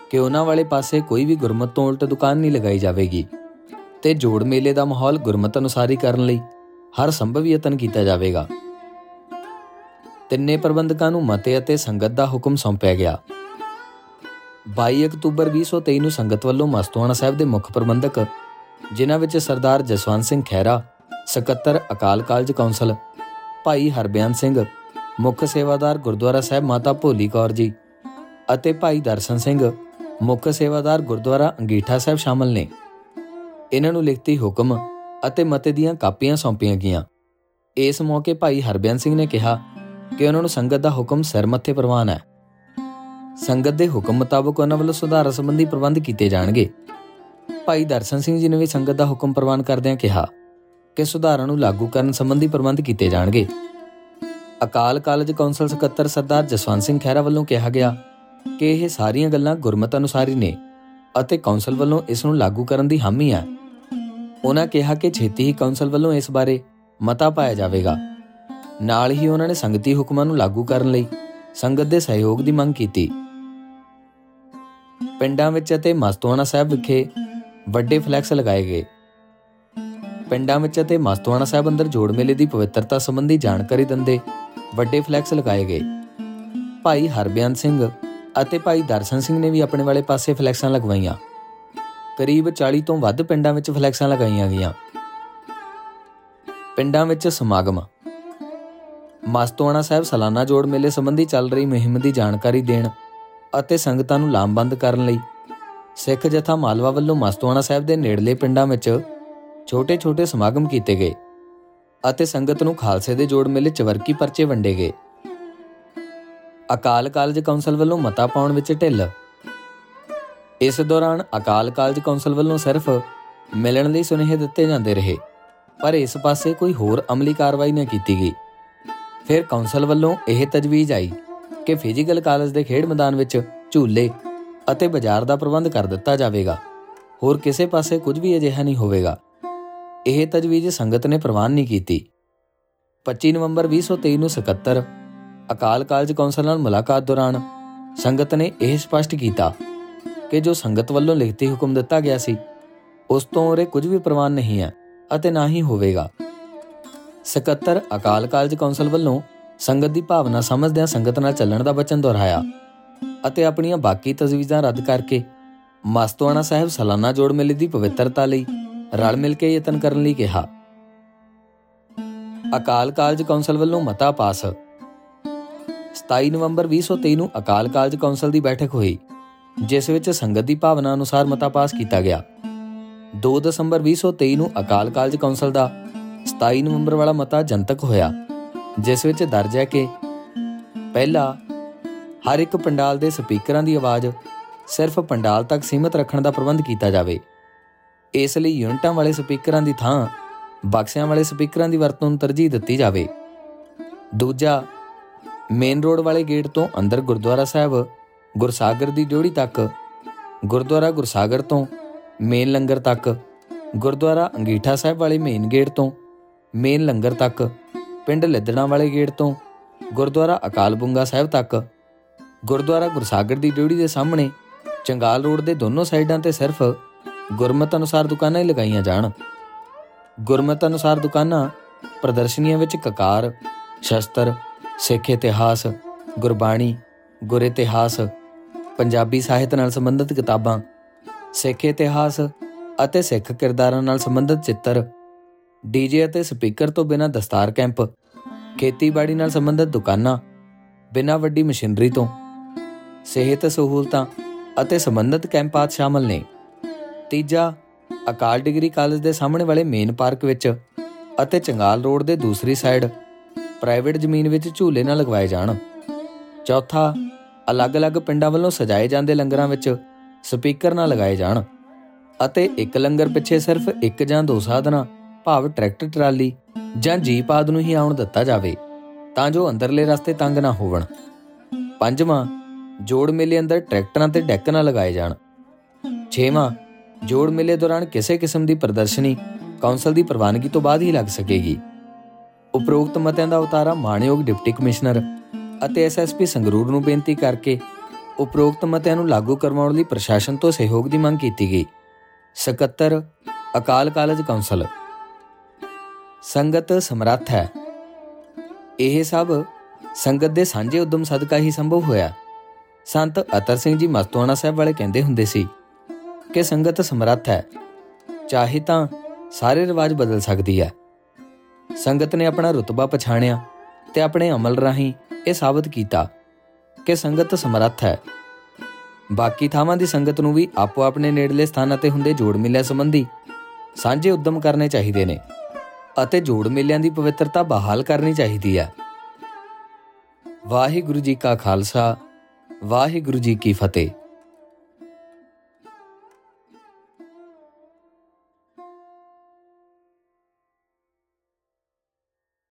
ਕਿ ਉਹਨਾਂ ਵਾਲੇ ਪਾਸੇ ਕੋਈ ਵੀ ਗੁਰਮਤ ਤੋਂ ਉਲਟ ਦੁਕਾਨ ਨਹੀਂ ਲਗਾਈ ਜਾਵੇਗੀ ਤੇ ਜੋੜ ਮੇਲੇ ਦਾ ਮਾਹੌਲ ਗੁਰਮਤ ਅਨੁਸਾਰੀ ਕਰਨ ਲਈ ਹਰ ਸੰਭਵ ਯਤਨ ਕੀਤਾ ਜਾਵੇਗਾ। ਤਿੰਨੇ ਪ੍ਰਬੰਧਕਾਂ ਨੂੰ ਮਤੇ ਅਤੇ ਸੰਗਤ ਦਾ ਹੁਕਮ ਸੌਂਪਿਆ ਗਿਆ। 22 ਅਕਤੂਬਰ 2023 ਨੂੰ ਸੰਗਤ ਵੱਲੋਂ ਮਸਤੂਆਣਾ ਸਾਹਿਬ ਦੇ ਮੁੱਖ ਪ੍ਰਬੰਧਕ, ਜਿਨ੍ਹਾਂ ਵਿੱਚ ਸਰਦਾਰ ਜਸਵੰਤ ਸਿੰਘ ਖੈਰਾ ਸਕੱਤਰ ਅਕਾਲ ਕਾਲਜ ਕੌਂਸਲ, ਭਾਈ ਹਰਬਿਆਨ ਸਿੰਘ ਮੁੱਖ ਸੇਵਾਦਾਰ ਗੁਰਦੁਆਰਾ ਸਾਹਿਬ ਮਾਤਾ ਭੋਲੀ ਕੌਰ ਜੀ ਅਤੇ ਭਾਈ ਦਰਸ਼ਨ ਸਿੰਘ, ਮੁੱਖ ਸੇਵਾਦਾਰ ਗੁਰਦੁਆਰਾ ਅੰਗੀਠਾ ਸਾਹਿਬ ਸ਼ਾਮਲ ਨੇ। ਇਹਨਾਂ ਨੂੰ ਲਿਖਤੀ ਹੁਕਮ ਅਤੇ ਮਤੇ ਦੀਆਂ ਕਾਪੀਆਂ ਸੌਂਪੀਆਂ ਗਈਆਂ। ਇਸ ਮੌਕੇ ਭਾਈ ਹਰਬਿਆਨ ਸਿੰਘ ਨੇ ਕਿਹਾ ਕਿ ਉਹਨਾਂ ਨੂੰ ਸੰਗਤ ਦਾ ਹੁਕਮ ਸਿਰ ਮੱਥੇ ਪ੍ਰਵਾਨ ਹੈ। ਸੰਗਤ ਦੇ ਹੁਕਮ ਮੁਤਾਬਕ ਉਹਨਾਂ ਵੱਲੋਂ ਸੁਧਾਰ ਸੰਬੰਧੀ ਪ੍ਰਬੰਧ ਕੀਤੇ ਜਾਣਗੇ। ਭਾਈ ਦਰਸ਼ਨ ਸਿੰਘ ਜੀ ਨੇ ਵੀ ਸੰਗਤ ਦਾ ਹੁਕਮ ਪ੍ਰਵਾਨ ਕਰਦਿਆਂ ਕਿਹਾ ਕਿ ਸੁਧਾਰਾਂ ਨੂੰ ਲਾਗੂ ਕਰਨ ਸੰਬੰਧੀ ਪ੍ਰਬੰਧ ਕੀਤੇ ਜਾਣਗੇ। ਅਕਾਲ ਕਾਲਜ ਕੌਂਸਲ ਸਕੱਤਰ ਸਰਦਾਰ ਜਸਵੰਤ ਸਿੰਘ ਖਹਿਰਾ ਵੱਲੋਂ ਕਿਹਾ ਗਿਆ ਕਿ ਇਹ ਸਾਰੀਆਂ ਗੱਲਾਂ ਗੁਰਮਤ ਅਨੁਸਾਰੀ ਨੇ ਅਤੇ ਕੌਂਸਲ ਵੱਲੋਂ ਇਸ ਨੂੰ ਲਾਗੂ ਕਰਨ ਦੀ ਹਾਮੀ ਹੈ। ਉਹਨਾਂ ਕਿਹਾ ਕਿ ਛੇਤੀ ਹੀ ਕੌਂਸਲ ਵੱਲੋਂ ਇਸ ਬਾਰੇ ਮਤਾ ਪਾਇਆ ਜਾਵੇਗਾ। ਨਾਲ ਹੀ ਉਹਨਾਂ ਨੇ ਸੰਗਤੀ ਹੁਕਮਾਂ ਨੂੰ ਲਾਗੂ ਕਰਨ ਲਈ ਸੰਗਤ ਦੇ ਸਹਿਯੋਗ ਦੀ ਮੰਗ ਕੀਤੀ। ਪਿੰਡਾਂ ਵਿੱਚ ਅਤੇ ਮਸਤੂਆਣਾ ਸਾਹਿਬ ਵਿਖੇ ਵੱਡੇ ਫਲੈਕਸ ਲਗਾਏ ਗਏ। ਪਿੰਡਾਂ ਵਿੱਚ ਅਤੇ ਮਸਤੂਆਣਾ ਸਾਹਿਬ ਅੰਦਰ ਜੋੜ ਮੇਲੇ ਦੀ ਪਵਿੱਤਰਤਾ ਸੰਬੰਧੀ ਜਾਣਕਾਰੀ ਦਿੰਦੇ ਵੱਡੇ ਫਲੈਕਸ ਲਗਾਏ ਗਏ। ਭਾਈ ਹਰਬਿਆਨ ਸਿੰਘ ਅਤੇ ਭਾਈ ਦਰਸ਼ਨ ਸਿੰਘ ਨੇ ਵੀ ਆਪਣੇ ਵਾਲੇ ਪਾਸੇ ਫਲੈਕਸਾਂ ਲਗਵਾਈਆਂ। ਕਰੀਬ 40 ਤੋਂ ਵੱਧ ਪਿੰਡਾਂ ਵਿੱਚ ਫਲੈਕਸਾਂ ਲਗਾਈਆਂ ਗਈਆਂ। ਪਿੰਡਾਂ ਵਿੱਚ ਸਮਾਗਮ। ਮਸਤੋਆਣਾ ਸਾਹਿਬ ਸਾਲਾਨਾ ਜੋੜ ਮੇਲੇ ਸੰਬੰਧੀ ਚੱਲ ਰਹੀ ਮੁਹਿੰਮ ਦੀ ਜਾਣਕਾਰੀ ਦੇਣ ਅਤੇ ਸੰਗਤਾਂ ਨੂੰ ਲਾਮਬੰਦ ਕਰਨ ਲਈ ਸਿੱਖ ਜਥਾ ਮਾਲਵਾ ਵੱਲੋਂ ਮਸਤੋਆਣਾ ਸਾਹਿਬ ਦੇ ਨੇੜਲੇ ਪਿੰਡਾਂ ਵਿੱਚ ਛੋਟੇ-ਛੋਟੇ ਸਮਾਗਮ ਕੀਤੇ ਗਏ। ਅਤੇ ਸੰਗਤ ਨੂੰ ਖਾਲਸੇ ਦੇ ਜੋੜ ਮੇਲੇ ਚਵਰਕੀ ਪਰਚੇ ਵੰਡੇ ਗਏ। ਅਕਾਲ ਕਾਲਜ ਕੌਂਸਲ ਵੱਲੋਂ ਮਤਾ ਪਾਉਣ ਵਿੱਚ ਢਿੱਲ। ਇਸ ਦੌਰਾਨ ਅਕਾਲ ਕਾਲਜ ਕੌਂਸਲ ਵੱਲੋਂ ਸਿਰਫ ਮਿਲਣ ਲਈ ਸੁਨੇਹੇ ਦਿੱਤੇ ਜਾਂਦੇ ਰਹੇ, ਪਰ ਇਸ ਪਾਸੇ ਕੋਈ ਹੋਰ ਅਮਲੀ ਕਾਰਵਾਈ ਨਾ ਕੀਤੀ ਗਈ। ਫਿਰ ਕੌਂਸਲ ਵੱਲੋਂ ਇਹ ਤਜਵੀਜ਼ ਆਈ ਕਿ ਫਿਜ਼ੀਕਲ ਕਾਲਜ ਦੇ ਖੇਡ ਮੈਦਾਨ ਵਿੱਚ ਝੂਲੇ ਅਤੇ ਬਾਜ਼ਾਰ ਦਾ ਪ੍ਰਬੰਧ ਕਰ ਦਿੱਤਾ ਜਾਵੇਗਾ। ਹੋਰ ਕਿਸੇ ਪਾਸੇ ਕੁਝ ਵੀ ਅਜਿਹਾ ਨਹੀਂ ਹੋਵੇਗਾ। ਇਹ ਤਜਵੀਜ਼ ਸੰਗਤ ਨੇ ਪ੍ਰਵਾਨ ਨਹੀਂ ਕੀਤੀ। 25 ਨਵੰਬਰ 2023 ਨੂੰ ਸਕੱਤਰ ਅਕਾਲ ਕਾਲਜ ਕੌਂਸਲ ਨਾਲ ਮੁਲਾਕਾਤ ਦੌਰਾਨ ਸੰਗਤ ਨੇ ਇਹ ਸਪਸ਼ਟ ਕੀਤਾ ਕਿ ਜੋ ਸੰਗਤ ਵੱਲੋਂ ਲਿਖਤੀ ਹੁਕਮ ਦਿੱਤਾ ਗਿਆ ਸੀ, ਉਸ ਤੋਂ ਉਰੇ ਕੁਝ ਵੀ ਪ੍ਰਵਾਨ ਨਹੀਂ ਹੈ ਅਤੇ ਨਾ ਹੀ ਹੋਵੇਗਾ। ਸਕੱਤਰ ਅਕਾਲ ਕਾਲਜ ਕੌਂਸਲ ਵੱਲੋਂ ਸੰਗਤ ਦੀ ਭਾਵਨਾ ਸਮਝਦਿਆਂ ਸੰਗਤ ਨਾਲ ਚੱਲਣ ਦਾ ਬਚਨ ਦੁਹਰਾਇਆ ਅਤੇ ਆਪਣੀਆਂ ਬਾਕੀ ਤਜਵੀਜ਼ਾਂ ਰੱਦ ਕਰਕੇ ਮਸਤਵਾਣਾ ਸਾਹਿਬ ਸਾਲਾਨਾ ਜੋੜ ਮੇਲੇ ਦੀ ਪਵਿੱਤਰਤਾ ਲਈ ਰਲ ਮਿਲ ਕੇ ਯਤਨ ਕਰਨ ਲਈ ਕਿਹਾ। ਅਕਾਲ ਕਾਲਜ ਕੌਂਸਲ ਵੱਲੋਂ ਮਤਾ ਪਾਸ। 27 ਨਵੰਬਰ 2023 ਨੂੰ ਅਕਾਲ ਕਾਲਜ ਕੌਂਸਲ ਦੀ ਬੈਠਕ ਹੋਈ, ਜਿਸ ਵਿੱਚ ਸੰਗਤ ਦੀ ਭਾਵਨਾ ਅਨੁਸਾਰ ਮਤਾ ਪਾਸ ਕੀਤਾ ਗਿਆ। 2 ਦਸੰਬਰ 2023 ਨੂੰ ਅਕਾਲ ਕਾਲਜ ਕੌਂਸਲ ਦਾ 27 ਨਵੰਬਰ ਵਾਲਾ ਮਤਾ ਜਨਤਕ ਹੋਇਆ, ਜਿਸ ਵਿੱਚ ਦਰਜ ਹੈ ਕਿ ਪਹਿਲਾ ਹਰ ਇੱਕ ਪੰਡਾਲ ਦੇ ਸਪੀਕਰਾਂ ਦੀ ਆਵਾਜ਼ ਸਿਰਫ ਪੰਡਾਲ ਤੱਕ ਸੀਮਤ ਰੱਖਣ ਦਾ ਪ੍ਰਬੰਧ ਕੀਤਾ ਜਾਵੇ। ਇਸ ਲਈ ਯੂਨਿਟਾਂ ਵਾਲੇ ਸਪੀਕਰਾਂ ਦੀ ਥਾਂ ਬਕਸਿਆਂ ਵਾਲੇ ਸਪੀਕਰਾਂ ਦੀ ਵਰਤੋਂ ਨੂੰ ਤਰਜੀਹ ਦਿੱਤੀ ਜਾਵੇ। ਦੂਜਾ, ਮੇਨ ਰੋਡ ਵਾਲੇ ਗੇਟ ਤੋਂ ਅੰਦਰ ਗੁਰਦੁਆਰਾ ਸਾਹਿਬ, ਗੁਰਸਾਗਰ ਦੀ ਡਿਉੜੀ ਤੱਕ, ਗੁਰਦੁਆਰਾ ਗੁਰਸਾਗਰ ਤੋਂ ਮੇਨ ਲੰਗਰ ਤੱਕ, ਗੁਰਦੁਆਰਾ ਅੰਗੀਠਾ ਸਾਹਿਬ ਵਾਲੇ ਮੇਨ ਗੇਟ ਤੋਂ ਮੇਨ ਲੰਗਰ ਤੱਕ, ਪਿੰਡ ਲਿੱਦਣਾ ਵਾਲੇ ਗੇਟ ਤੋਂ ਗੁਰਦੁਆਰਾ ਅਕਾਲ ਬੁੰਗਾ ਸਾਹਿਬ ਤੱਕ, ਗੁਰਦੁਆਰਾ ਗੁਰਸਾਗਰ ਦੀ ਡਿਉੜੀ ਦੇ ਸਾਹਮਣੇ, ਚੰਗਾਲ ਰੋਡ ਦੇ ਦੋਨੋਂ ਸਾਈਡਾਂ ਤੇ ਸਿਰਫ ਗੁਰਮਤ ਅਨੁਸਾਰ ਦੁਕਾਨਾਂ ਹੀ ਲਗਾਈਆਂ ਜਾਣ। ਗੁਰਮਤ ਅਨੁਸਾਰ ਦੁਕਾਨਾਂ, ਪ੍ਰਦਰਸ਼ਨੀਆਂ ਵਿੱਚ ਕਕਾਰ, ਸ਼ਸਤਰ, ਸਿੱਖ ਇਤਿਹਾਸ, ਗੁਰਬਾਣੀ, ਗੁਰ ਇਤਿਹਾਸ, ਪੰਜਾਬੀ ਸਾਹਿਤ ਨਾਲ ਸੰਬੰਧਿਤ ਕਿਤਾਬਾਂ, ਸਿੱਖ ਇਤਿਹਾਸ ਅਤੇ ਸਿੱਖ ਕਿਰਦਾਰਾਂ ਨਾਲ ਸੰਬੰਧਿਤ ਚਿੱਤਰ, ਡੀਜੇ ਅਤੇ ਸਪੀਕਰ ਤੋਂ ਬਿਨਾਂ ਦਸਤਾਰ ਕੈਂਪ, ਖੇਤੀਬਾੜੀ ਨਾਲ ਸੰਬੰਧਿਤ ਦੁਕਾਨਾਂ, ਬਿਨਾਂ ਵੱਡੀ ਮਸ਼ੀਨਰੀ ਤੋਂ, ਸਿਹਤ ਸਹੂਲਤਾਂ ਅਤੇ ਸੰਬੰਧਿਤ ਕੈਂਪਾਤ ਸ਼ਾਮਲ ਨੇ। ਤੀਜਾ ਅਕਾਲ ਡਿਗਰੀ ਕਾਲਜ ਦੇ ਸਾਹਮਣੇ ਵਾਲੇ ਮੇਨ ਪਾਰਕ ਵਿੱਚ ਅਤੇ ਚੰਗਾਲ ਰੋਡ ਦੇ ਦੂਸਰੀ ਸਾਈਡ ਪ੍ਰਾਈਵੇਟ ਜ਼ਮੀਨ ਵਿੱਚ ਝੂਲੇ ਨਾ ਲਗਵਾਏ ਜਾਣ। ਚੌਥਾ, ਅਲੱਗ-ਅਲੱਗ ਪਿੰਡਾਂ ਵੱਲੋਂ ਸਜਾਏ ਜਾਂਦੇ ਲੰਗਰਾਂ ਵਿੱਚ ਸਪੀਕਰ ਨਾ ਲਗਾਏ ਜਾਣ ਅਤੇ ਇੱਕ ਲੰਗਰ ਪਿੱਛੇ ਸਿਰਫ ਇੱਕ ਜਾਂ ਦੋ ਸਾਧਨਾਂ, ਭਾਵ ਟਰੈਕਟਰ, ਟਰਾਲੀ ਜਾਂ ਜੀਪ ਆਦਿ ਨੂੰ ਹੀ ਆਉਣ ਦਿੱਤਾ ਜਾਵੇ ਤਾਂ ਜੋ ਅੰਦਰਲੇ ਰਸਤੇ ਤੰਗ ਨਾ ਹੋਵਣ। ਪੰਜਵਾਂ, ਜੋੜ ਮੇਲੇ ਅੰਦਰ ਟਰੈਕਟਰਾਂ ਤੇ ਡੈਕ ਨਾ ਲਗਾਏ ਜਾਣ। ਛੇਵਾਂ ਜੋੜ ਮੇਲੇ ਦੌਰਾਨ ਕਿਸੇ ਕਿਸਮ ਦੀ ਪ੍ਰਦਰਸ਼ਨੀ, ਕੌਂਸਲ ਦੀ ਪ੍ਰਵਾਨਗੀ ਤੋਂ ਬਾਅਦ ਹੀ ਲੱਗ ਸਕੇਗੀ। ਉਪਰੋਕਤ ਮਤਿਆਂ ਦਾ ਉਤਾਰਾ ਮਾਨਯੋਗ ਡਿਪਟੀ ਕਮਿਸ਼ਨਰ ਅਤੇ ਐਸਐਸਪੀ ਸੰਗਰੂਰ ਨੂੰ ਬੇਨਤੀ ਕਰਕੇ ਉਪਰੋਕਤ ਮਤਿਆਂ ਨੂੰ ਲਾਗੂ ਕਰਵਾਉਣ ਲਈ ਪ੍ਰਸ਼ਾਸਨ ਤੋਂ ਸਹਿਯੋਗ ਦੀ ਮੰਗ ਕੀਤੀ ਗਈ। ਸਕੱਤਰ, ਅਕਾਲ ਕਾਲਜ ਕੌਂਸਲ। ਸੰਗਤ ਸਮਰੱਥ ਹੈ। ਇਹ ਸਭ ਸੰਗਤ ਦੇ ਸਾਂਝੇ ਉਦਮ ਸਦਕਾ ਹੀ ਸੰਭਵ ਹੋਇਆ। ਸੰਤ ਅਤਰ ਸਿੰਘ ਜੀ ਮਸਤੋਆਣਾ ਸਾਹਿਬ ਵਾਲੇ ਕਹਿੰਦੇ ਹੁੰਦੇ ਸੀ ਕਿ ਸੰਗਤ ਸਮਰੱਥ ਹੈ। ਚਾਹੇ ਤਾਂ ਸਾਰੇ ਰਿਵਾਜ ਬਦਲ ਸਕਦੀ ਹੈ। ਸੰਗਤ ਨੇ ਆਪਣਾ ਰੁਤਬਾ ਪਛਾਣਿਆ ਤੇ ਆਪਣੇ ਅਮਲ ਰਾਹੀਂ ਇਹ ਸਾਬਤ ਕੀਤਾ ਕਿ ਸੰਗਤ ਸਮਰੱਥ ਹੈ। ਬਾਕੀ ਥਾਵਾਂ ਦੀ ਸੰਗਤ ਨੂੰ ਵੀ ਆਪੋ ਆਪਣੇ ਨੇੜਲੇ ਸਥਾਨਾਂ ਤੇ ਹੁੰਦੇ ਜੋੜ ਮੇਲਿਆਂ ਸੰਬੰਧੀ ਸਾਂਝੇ ਉਦਮ ਕਰਨੇ ਚਾਹੀਦੇ ਨੇ ਅਤੇ ਜੋੜ ਮੇਲਿਆਂ ਦੀ ਪਵਿੱਤਰਤਾ ਬਹਾਲ ਕਰਨੀ ਚਾਹੀਦੀ ਹੈ। ਵਾਹਿਗੁਰੂ ਜੀ ਕਾ ਖਾਲਸਾ, ਵਾਹਿਗੁਰੂ ਜੀ ਕੀ ਫਤਿਹ।